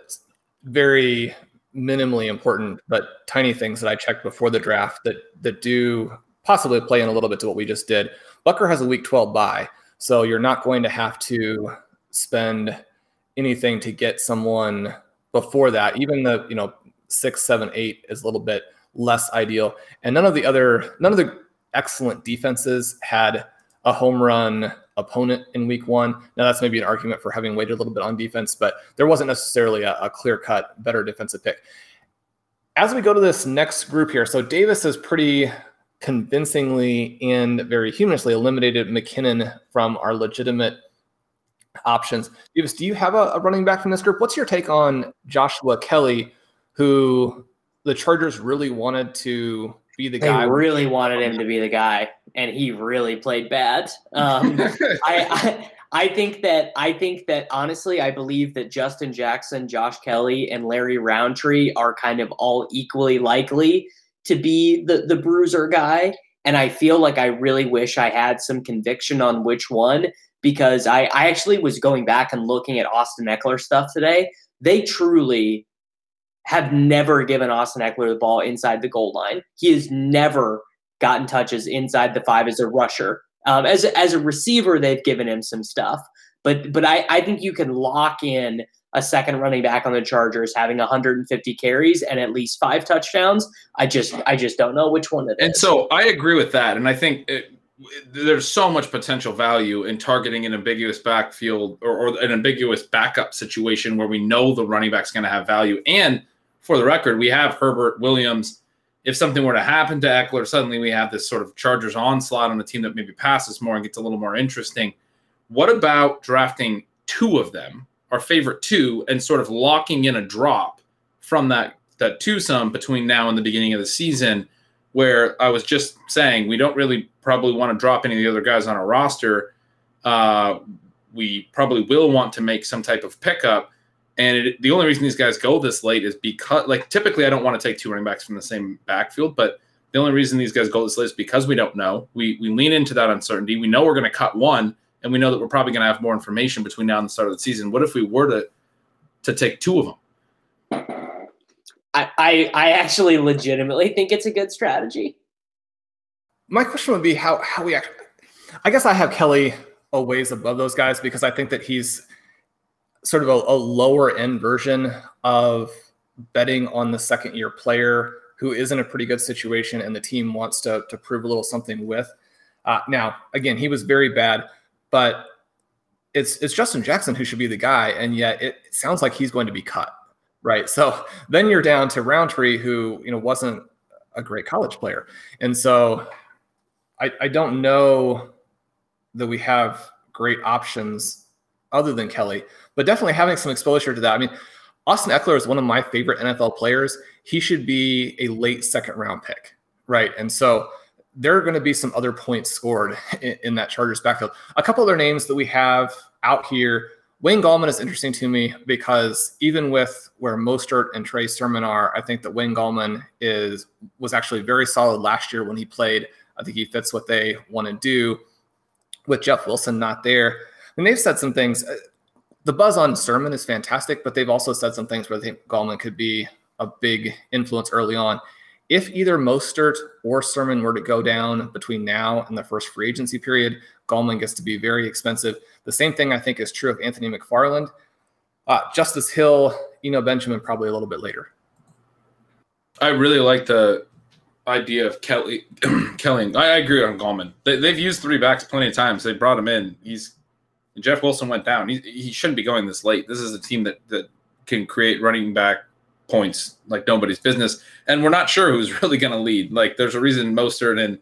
very minimally important but tiny things that I checked before the draft that that do possibly play in a little bit to what we just did. Butker has a week 12 bye, so you're not going to have to spend anything to get someone before that. Even the you know six, seven, eight is a little bit less ideal. And none of the other none of the excellent defenses had a home run opponent in week one. Now that's maybe an argument for having waited a little bit on defense, but there wasn't necessarily a, a clear cut better defensive pick. As we go to this next group here, so Davis has pretty convincingly and very humorously eliminated McKinnon from our legitimate options. Davis, do you have a, a running back from this group? What's your take on Joshua Kelly, who the Chargers really wanted to be the They guy? really wanted him to be the guy, and he really played bad. Um, I, I I think that I think that honestly, I believe that Justin Jackson, Josh Kelly, and Larry Rountree are kind of all equally likely to be the the bruiser guy. And I feel like I really wish I had some conviction on which one because I, I actually was going back and looking at Austin Ekeler stuff today. They truly have never given Austin Ekeler the ball inside the goal line. He has never gotten touches inside the five as a rusher. Um, as a, as a receiver, they've given him some stuff, but but I, I think you can lock in a second running back on the Chargers having 150 carries and at least five touchdowns. I just I just don't know which one it is. And so I agree with that. And I think it, there's so much potential value in targeting an ambiguous backfield or, or an ambiguous backup situation where we know the running back's going to have value. And for the record, we have Herbert Williams. If something were to happen to Ekeler, suddenly we have this sort of Chargers onslaught on a team that maybe passes more and gets a little more interesting. What about drafting two of them, our favorite two, and sort of locking in a drop from that that twosome between now and the beginning of the season? Where I was just saying we don't really probably want to drop any of the other guys on our roster. Uh, we probably will want to make some type of pickup. And it, the only reason these guys go this late is because, like, typically I don't want to take two running backs from the same backfield, but the only reason these guys go this late is because we don't know. We we lean into that uncertainty. We know we're going to cut one, and we know that we're probably going to have more information between now and the start of the season. What if we were to to take two of them? I, I, actually legitimately think it's a good strategy. My question would be how how we actually. I guess I have Kelly a ways above those guys because I think that he's sort of a, a lower end version of betting on the second year player who is in a pretty good situation and the team wants to to prove a little something with. Uh, now, again, he was very bad, but it's it's Justin Jackson who should be the guy, and yet it sounds like he's going to be cut right? So then you're down to Rountree, who you know wasn't a great college player, and so I, I don't know that we have great options other than Kelly, but definitely having some exposure to that. I mean, Austin Ekeler is one of my favorite NFL players. He should be a late second round pick, right? And so there are going to be some other points scored in, in that Chargers backfield. A couple other names that we have out here Wayne Gallman is interesting to me because even with where Mostert and Trey Sermon are, I think that Wayne Gallman is was actually very solid last year when he played. I think he fits what they want to do. With Jeff Wilson not there, and they've said some things. Uh, the buzz on Sermon is fantastic, but they've also said some things where they think Gallman could be a big influence early on. If either Mostert or Sermon were to go down between now and the first free agency period, Gallman gets to be very expensive. The same thing I think is true of Anthony McFarland. Uh, Justice Hill, Eno Benjamin, probably a little bit later. I really like the idea of Kelly Kelley, I, I, agree on Gallman. They, have used three backs plenty of times. They brought him in. He's Jeff Wilson went down. He, he shouldn't be going this late. This is a team that that can create running back points like nobody's business. And we're not sure who's really going to lead. Like there's a reason Mostert and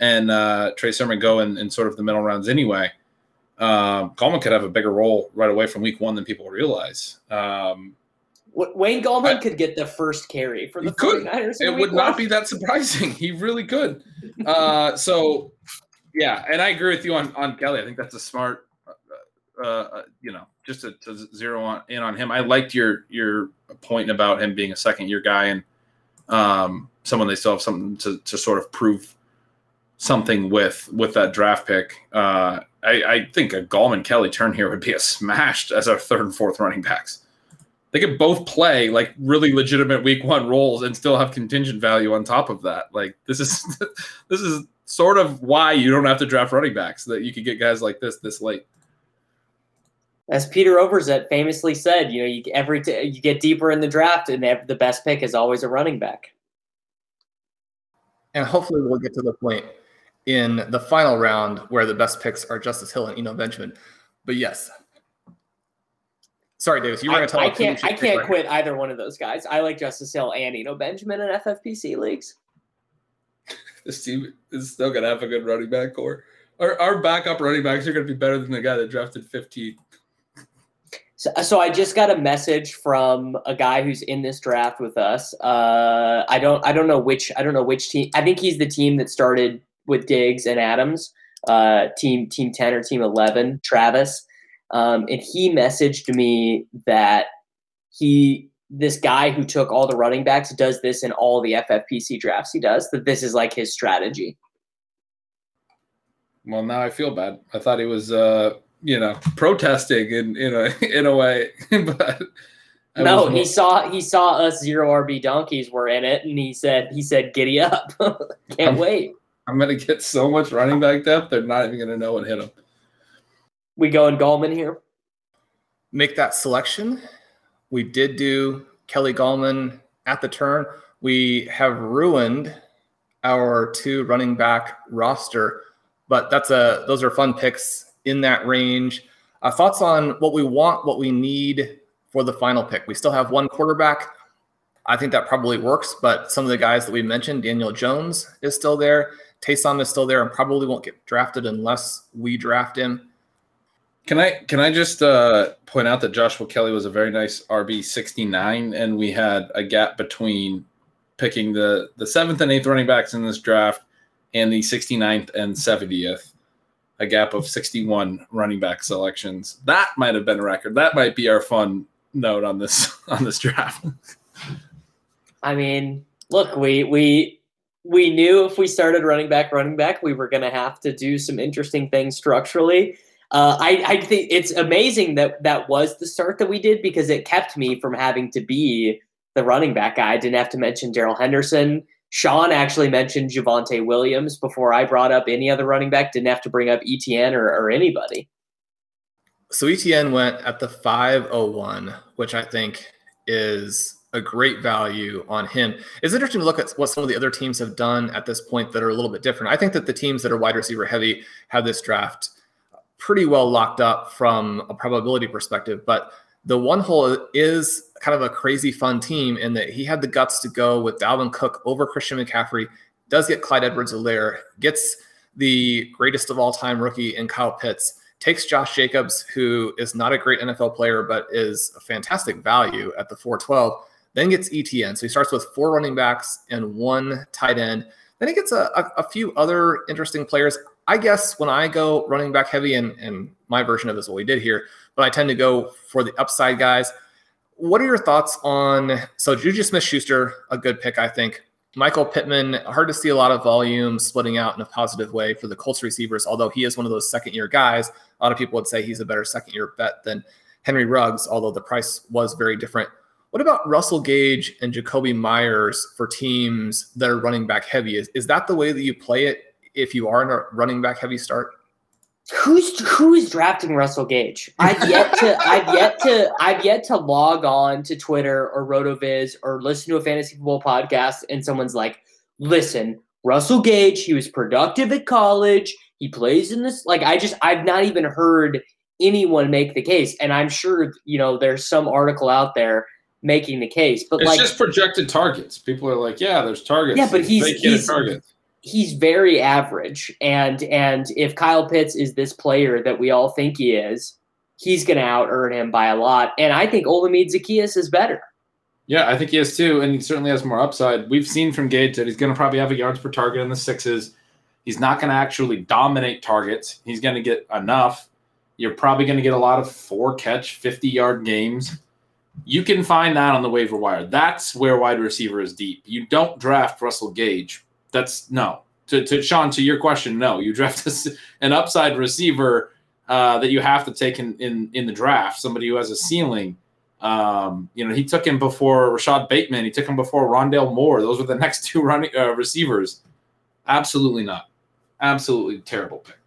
and uh, Trey Sermon go in, in sort of the middle rounds anyway. Um, Gallman could have a bigger role right away from week one than people realize. Um, Wayne Gallman I, could get the first carry for the 49ers. It would not be that surprising. He really could. Uh, so, yeah, and I agree with you on, on Kelley. I think that's a smart, uh, uh, you know, just to, to, zero on, in on him. I liked your your point about him being a second year guy and um, someone they still have something to, to sort of prove something with with that draft pick. Uh, I, I think a Gallman Kelly turn here would be a smashed as our third and fourth running backs. They could both play like really legitimate week one roles and still have contingent value on top of that. Like this is this is sort of why you don't have to draft running backs that you could get guys like this this late. As Peter Overzet famously said, you know, you every t- you get deeper in the draft, and the best pick is always a running back. And hopefully, we'll get to the point in the final round where the best picks are Justice Hill and Eno Benjamin. But yes. Sorry, Davis, you were going to tell I can't. I can't quit either one of those guys. I like Justice Hill and Eno Benjamin in FFPC leagues. this team is still going to have a good running back core. Our, our backup running backs are going to be better than the guy that drafted 15. So, so I just got a message from a guy who's in this draft with us. Uh, I don't. I don't know which. I don't know which team. I think he's the team that started with Diggs and Adams, uh, team team ten or team eleven, Travis, um, and he messaged me that he this guy who took all the running backs does this in all the FFPC drafts he does. That this is like his strategy. Well, now I feel bad. I thought he was, uh, you know, protesting in in a in a way, but. I no, he saw he saw us zero RB donkeys were in it, and he said he said giddy up, can't wait. I'm gonna get so much running back depth. They're not even gonna know what hit them. We go in Gallman here. Make that selection. We did do kelly Gallman at the turn. We have ruined our two running back roster But that's a those are fun picks in that range. Uh, thoughts on what we want, what we need for the final pick? We still have one quarterback. I think that probably works, but some of the guys that we mentioned, Daniel Jones is still there. Taysom is still there and probably won't get drafted unless we draft him. Can I can I just uh, point out that Joshua Kelly was a very nice RB sixty nine, and we had a gap between picking the the seventh and eighth running backs in this draft and the 69th and 70th, a gap of 61 running back selections. That might have been a record. That might be our fun note on this on this draft. I mean, look, we we we knew if we started running back, running back, we were going to have to do some interesting things structurally. Uh, I, I think it's amazing that that was the start that we did because it kept me from having to be the running back guy. I didn't have to mention Darrell Henderson. Sean actually mentioned Javonte Williams before I brought up any other running back. Didn't have to bring up ETN or, or anybody. So ETN went at the 501, which I think is a great value on him. It's interesting to look at what some of the other teams have done at this point that are a little bit different. I think that the teams that are wide receiver heavy have this draft pretty well locked up from a probability perspective. But the one hole is kind of a crazy fun team in that he had the guts to go with Dalvin Cook over Christian McCaffrey, does get Clyde Edwards-Helaire, gets the greatest of all time rookie in Kyle Pitts, takes Josh Jacobs, who is not a great NFL player, but is a fantastic value at the 412, then gets ETN. So he starts with four running backs and one tight end. Then he gets a, a, a few other interesting players. I guess when I go running back heavy, and, and my version of this what we did here, but I tend to go for the upside guys. What are your thoughts on so Juju Smith Schuster, a good pick, I think. Michael Pittman, hard to see a lot of volume splitting out in a positive way for the Colts receivers, although he is one of those second year guys. A lot of people would say he's a better second year bet than Henry Ruggs, although the price was very different. What about Russell Gage and Jakobi Meyers for teams that are running back heavy? Is, is that the way that you play it if you are in a running back heavy start? Who's who's drafting Russell Gage? I've yet to I've yet to I've yet to log on to Twitter or RotoViz or listen to a fantasy football podcast and someone's like, listen, Russell Gage, he was productive at college. He plays in this like I just I've not even heard anyone make the case. And I'm sure, you know, there's some article out there making the case. But it's like just projected targets. People are like, yeah, there's targets. Yeah, but he's he's, targets he's very average and and if Kyle Pitts is this player that we all think he is, he's going to out earn him by a lot. And I think Olamide Zaccheaus is better. Yeah, I think he is too, and he certainly has more upside. We've seen from Gage that he's going to probably have a yards per target in the sixes. He's not going to actually dominate targets. He's going to get enough. You're probably going to get a lot of four catch, 50 yard games. You can find that on the waiver wire. That's where wide receiver is deep. You don't draft Russell Gage that's no. To, to Sean, to your question, no. You draft an upside receiver uh, that you have to take in, in in the draft. Somebody who has a ceiling. Um, you know, he took him before Rashod Bateman. He took him before Rondale Moore. Those were the next two running uh, receivers. Absolutely not. Absolutely terrible pick.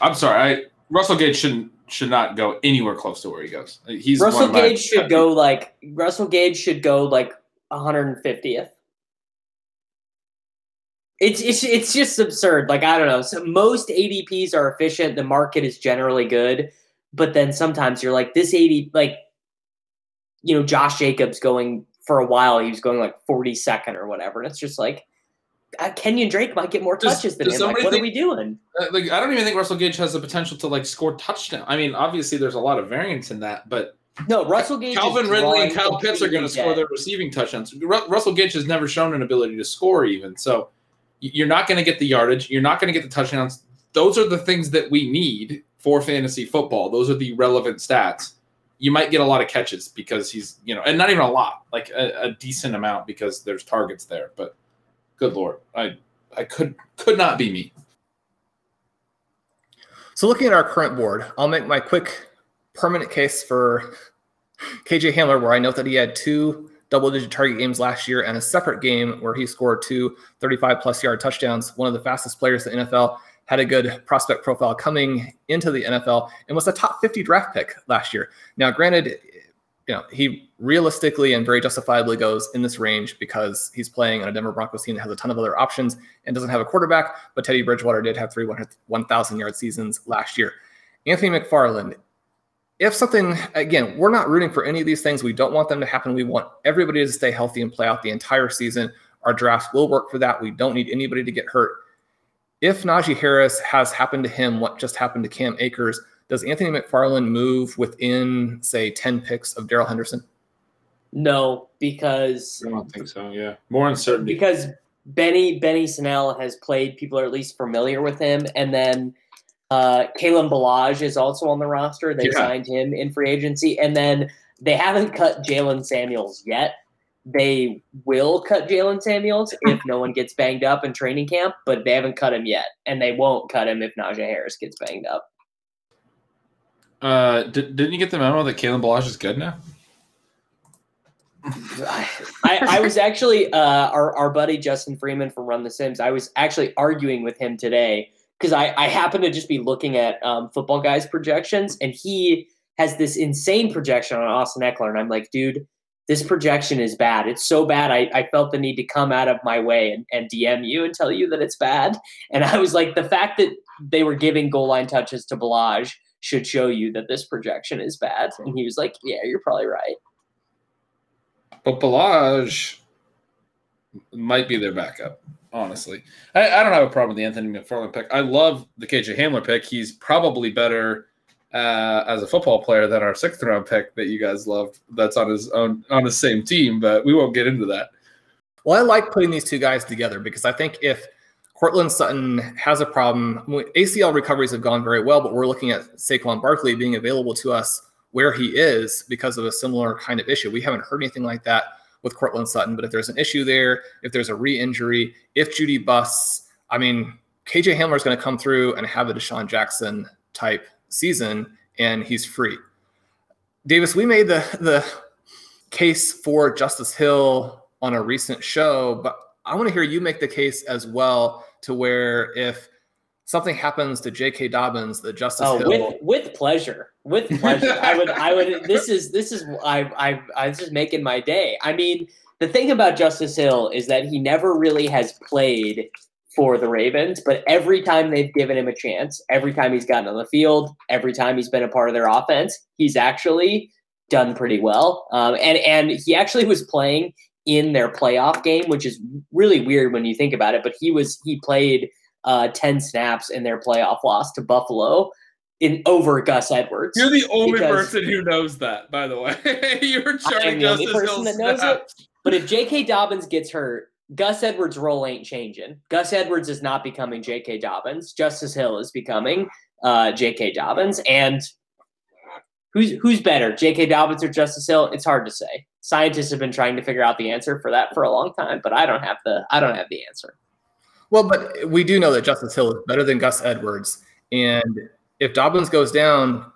I'm sorry. I Russell Gage shouldn't should not go anywhere close to where he goes. He's Russell Gage should go like Russell Gage should go like 150th. It's, it's it's just absurd. Like I don't know. So most ADPs are efficient. The market is generally good, but then sometimes you're like this AD like, you know, Josh Jacobs going for a while. He was going like 42nd or whatever, and it's just like. Uh, Kenyan Drake might get more touches than him. Like, what think, are we doing? Uh, like, I don't even think Russell Gage has the potential to like score touchdown. I mean, obviously, there's a lot of variance in that, but no, Russell Gage. Calvin Ridley and Kyle Pitts are going to score their receiving touchdowns. Russell Gage has never shown an ability to score, even so. You're not going to get the yardage. You're not going to get the touchdowns. Those are the things that we need for fantasy football. Those are the relevant stats. You might get a lot of catches because he's, you know, and not even a lot, like a, a decent amount because there's targets there. But good lord, I I could could not be me. So looking at our current board, I'll make my quick permanent case for KJ Hamler, where I note that he had two double digit target games last year and a separate game where he scored two 35 plus yard touchdowns. One of the fastest players in the NFL had a good prospect profile coming into the NFL and was a top 50 draft pick last year. Now, granted, you know, he realistically and very justifiably goes in this range because he's playing on a Denver Broncos team that has a ton of other options and doesn't have a quarterback. But Teddy Bridgewater did have three 1,000 yard seasons last year. Anthony McFarland, if something, again, we're not rooting for any of these things. We don't want them to happen. We want everybody to stay healthy and play out the entire season. Our drafts will work for that. We don't need anybody to get hurt. If Najee Harris has happened to him what just happened to Cam Akers, does Anthony McFarland move within, say, 10 picks of Darrell Henderson? No, because I don't think so. Yeah, more uncertainty. Because Benny Benny Snell has played. People are at least familiar with him, and then uh, Kalen Ballage is also on the roster. They Yeah. signed him in free agency, and then they haven't cut Jaylen Samuels yet. They will cut Jaylen Samuels if no one gets banged up in training camp, but they haven't cut him yet, and they won't cut him if Najee Harris gets banged up. Uh, did, didn't you get the memo that Kalen Ballage is good now? I, I was actually uh, our our buddy Justin Freedman from Run the Sims. I was actually arguing with him today because I I happen to just be looking at um, football guys projections, and he has this insane projection on Austin Ekeler, and I'm like, dude, this projection is bad. It's so bad. I, I felt the need to come out of my way and, and DM you and tell you that it's bad. And I was like, the fact that they were giving goal line touches to Ballage should show you that this projection is bad. And he was like, yeah, you're probably right. But Ballage might be their backup. Honestly, I, I don't have a problem with the Anthony McFarland pick. I love the KJ Hamler pick. He's probably better uh, as a football player than our sixth round pick that you guys loved. That's on his own on the same team, but we won't get into that. Well, I like putting these two guys together because I think if Courtland Sutton has a problem, ACL recoveries have gone very well, but we're looking at Saquon Barkley being available to us where he is because of a similar kind of issue. We haven't heard anything like that with Courtland Sutton, but if there's an issue there, if there's a re-injury, if Jeudy busts, I mean, KJ Hamler is going to come through and have a DeSean Jackson type season, and he's free. Davis, we made the the case for Justice Hill on a recent show, but I want to hear you make the case as well to where if something happens to J.K. Dobbins, the Justice Oh, Hill. with with pleasure, with pleasure. I would, I would. This is this is I I I this is making my day. I mean, the thing about Justice Hill is that he never really has played for the Ravens, but every time they've given him a chance, every time he's gotten on the field, every time he's been a part of their offense, he's actually done pretty well. Um, and and he actually was playing in their playoff game, which is really weird when you think about it. But he was he played uh, ten snaps in their playoff loss to Buffalo in over Gus Edwards. You're the only Because- person who knows that, by the way. You're charting the only person Hill that knows it. But if J.K. Dobbins gets hurt, Gus Edwards' role ain't changing. Gus Edwards is not becoming J.K. Dobbins. Justice Hill is becoming uh, J.K. Dobbins. And who's who's better, J.K. Dobbins or Justice Hill? It's hard to say. Scientists have been trying to figure out the answer for that for a long time, but I don't have the I don't have the answer. Well, but we do know that Justice Hill is better than Gus Edwards. And if Dobbins goes down,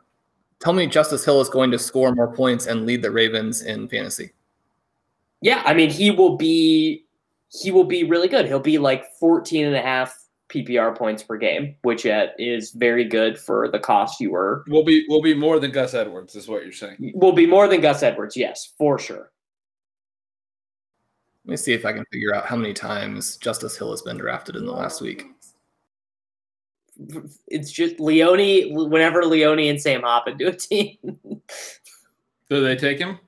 tell me Justice Hill is going to score more points and lead the Ravens in fantasy. Yeah, I mean he will be he will be really good. He'll be like 14 and a half PPR points per game, which uh, is very good for the cost you were We'll be we'll be more than Gus Edwards, is what you're saying. We'll be more than Gus Edwards, yes, for sure. Let me see if I can figure out how many times Justice Hill has been drafted in the last week. It's just Leone. Whenever Leone and Sam Hoppen do a team, Do they take him?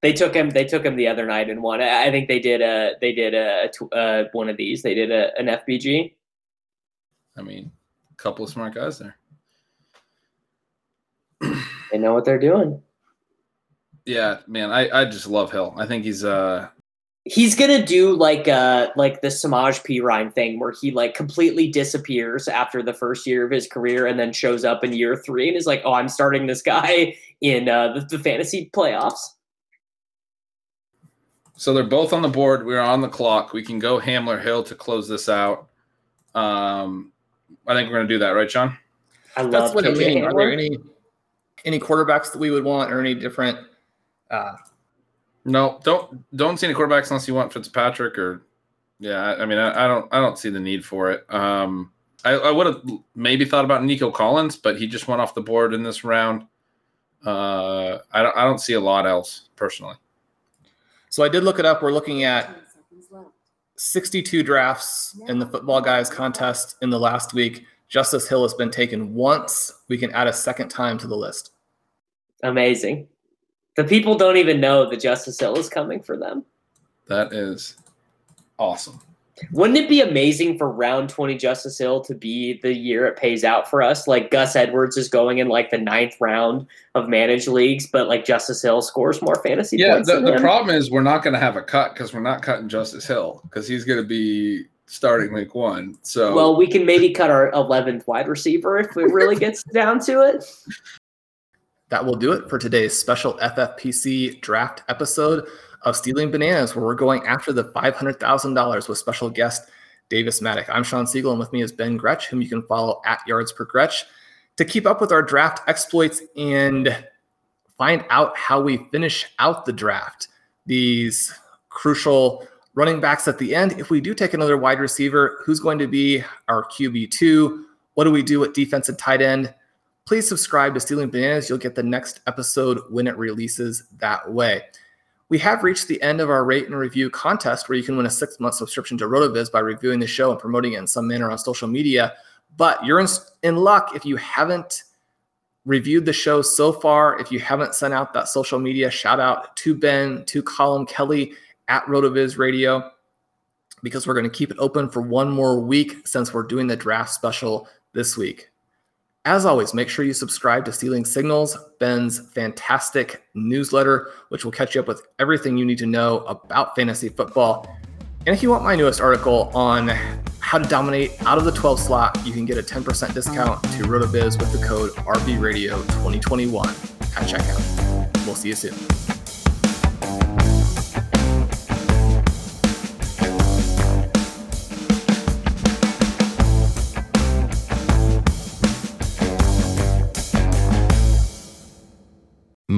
they took him. They took him the other night and won. I I think they did a. They did a, a uh, one of these. They did a, an FBG. I mean, a couple of smart guys there. They know what they're doing. Yeah, man, I, I just love Hill. I think he's uh He's gonna do like uh like the Samaje Perine thing where he like completely disappears after the first year of his career and then shows up in year three and is like, oh, I'm starting this guy in uh, the, the fantasy playoffs. so they're both on the board. We're on the clock. We can go Hamler Hill to close this out. Um I think we're gonna do that, right, Sean? I love That's what I mean. Are there any any quarterbacks that we would want or any different uh, No, don't don't see any quarterbacks unless you want Fitzpatrick or yeah. I, I mean, I, I don't I don't see the need for it. Um, I, I would have maybe thought about Nico Collins, but he just went off the board in this round. Uh, I don't. I don't see a lot else personally. So I did look it up. We're looking at 62 drafts in the football guys contest in the last week. Justice Hill has been taken once. We can add a second time to the list. Amazing. The people don't even know that Justice Hill is coming for them. That is awesome. Wouldn't it be amazing for round 20 Justice Hill to be the year it pays out for us? Like Gus Edwards is going in like the ninth round of managed leagues, but like Justice Hill scores more fantasy Yeah, points. the, the problem is we're not going to have a cut because we're not cutting Justice Hill because he's going to be starting week one. So Well, we can maybe cut our 11th wide receiver if it really gets down to it. That will do it for today's special FFPC draft episode of Stealing Bananas, where we're going after the $500,000 with special guest Davis Mattek. I'm Shawn Siegele, and with me is Ben Gretch, whom you can follow at Yards Per Gretch to keep up with our draft exploits and find out how we finish out the draft. These crucial running backs at the end. If we do take another wide receiver, who's going to be our QB2? What do we do at defense and tight end? Please subscribe to Stealing Bananas. You'll get the next episode when it releases that way. We have reached the end of our rate and review contest where you can win a six month subscription to RotoViz by reviewing the show and promoting it in some manner on social media. But you're in, in luck if you haven't reviewed the show so far. If you haven't sent out that social media shout out to Ben, to Colin Kelly at RotoViz Radio, because we're going to keep it open for one more week since we're doing the draft special this week. As always, make sure you subscribe to Stealing Signals, Ben's fantastic newsletter, which will catch you up with everything you need to know about fantasy football. And if you want my newest article on how to dominate out of the 12 slot, you can get a 10% discount to RotoViz with the code RBRadio2021 at checkout. We'll see you soon.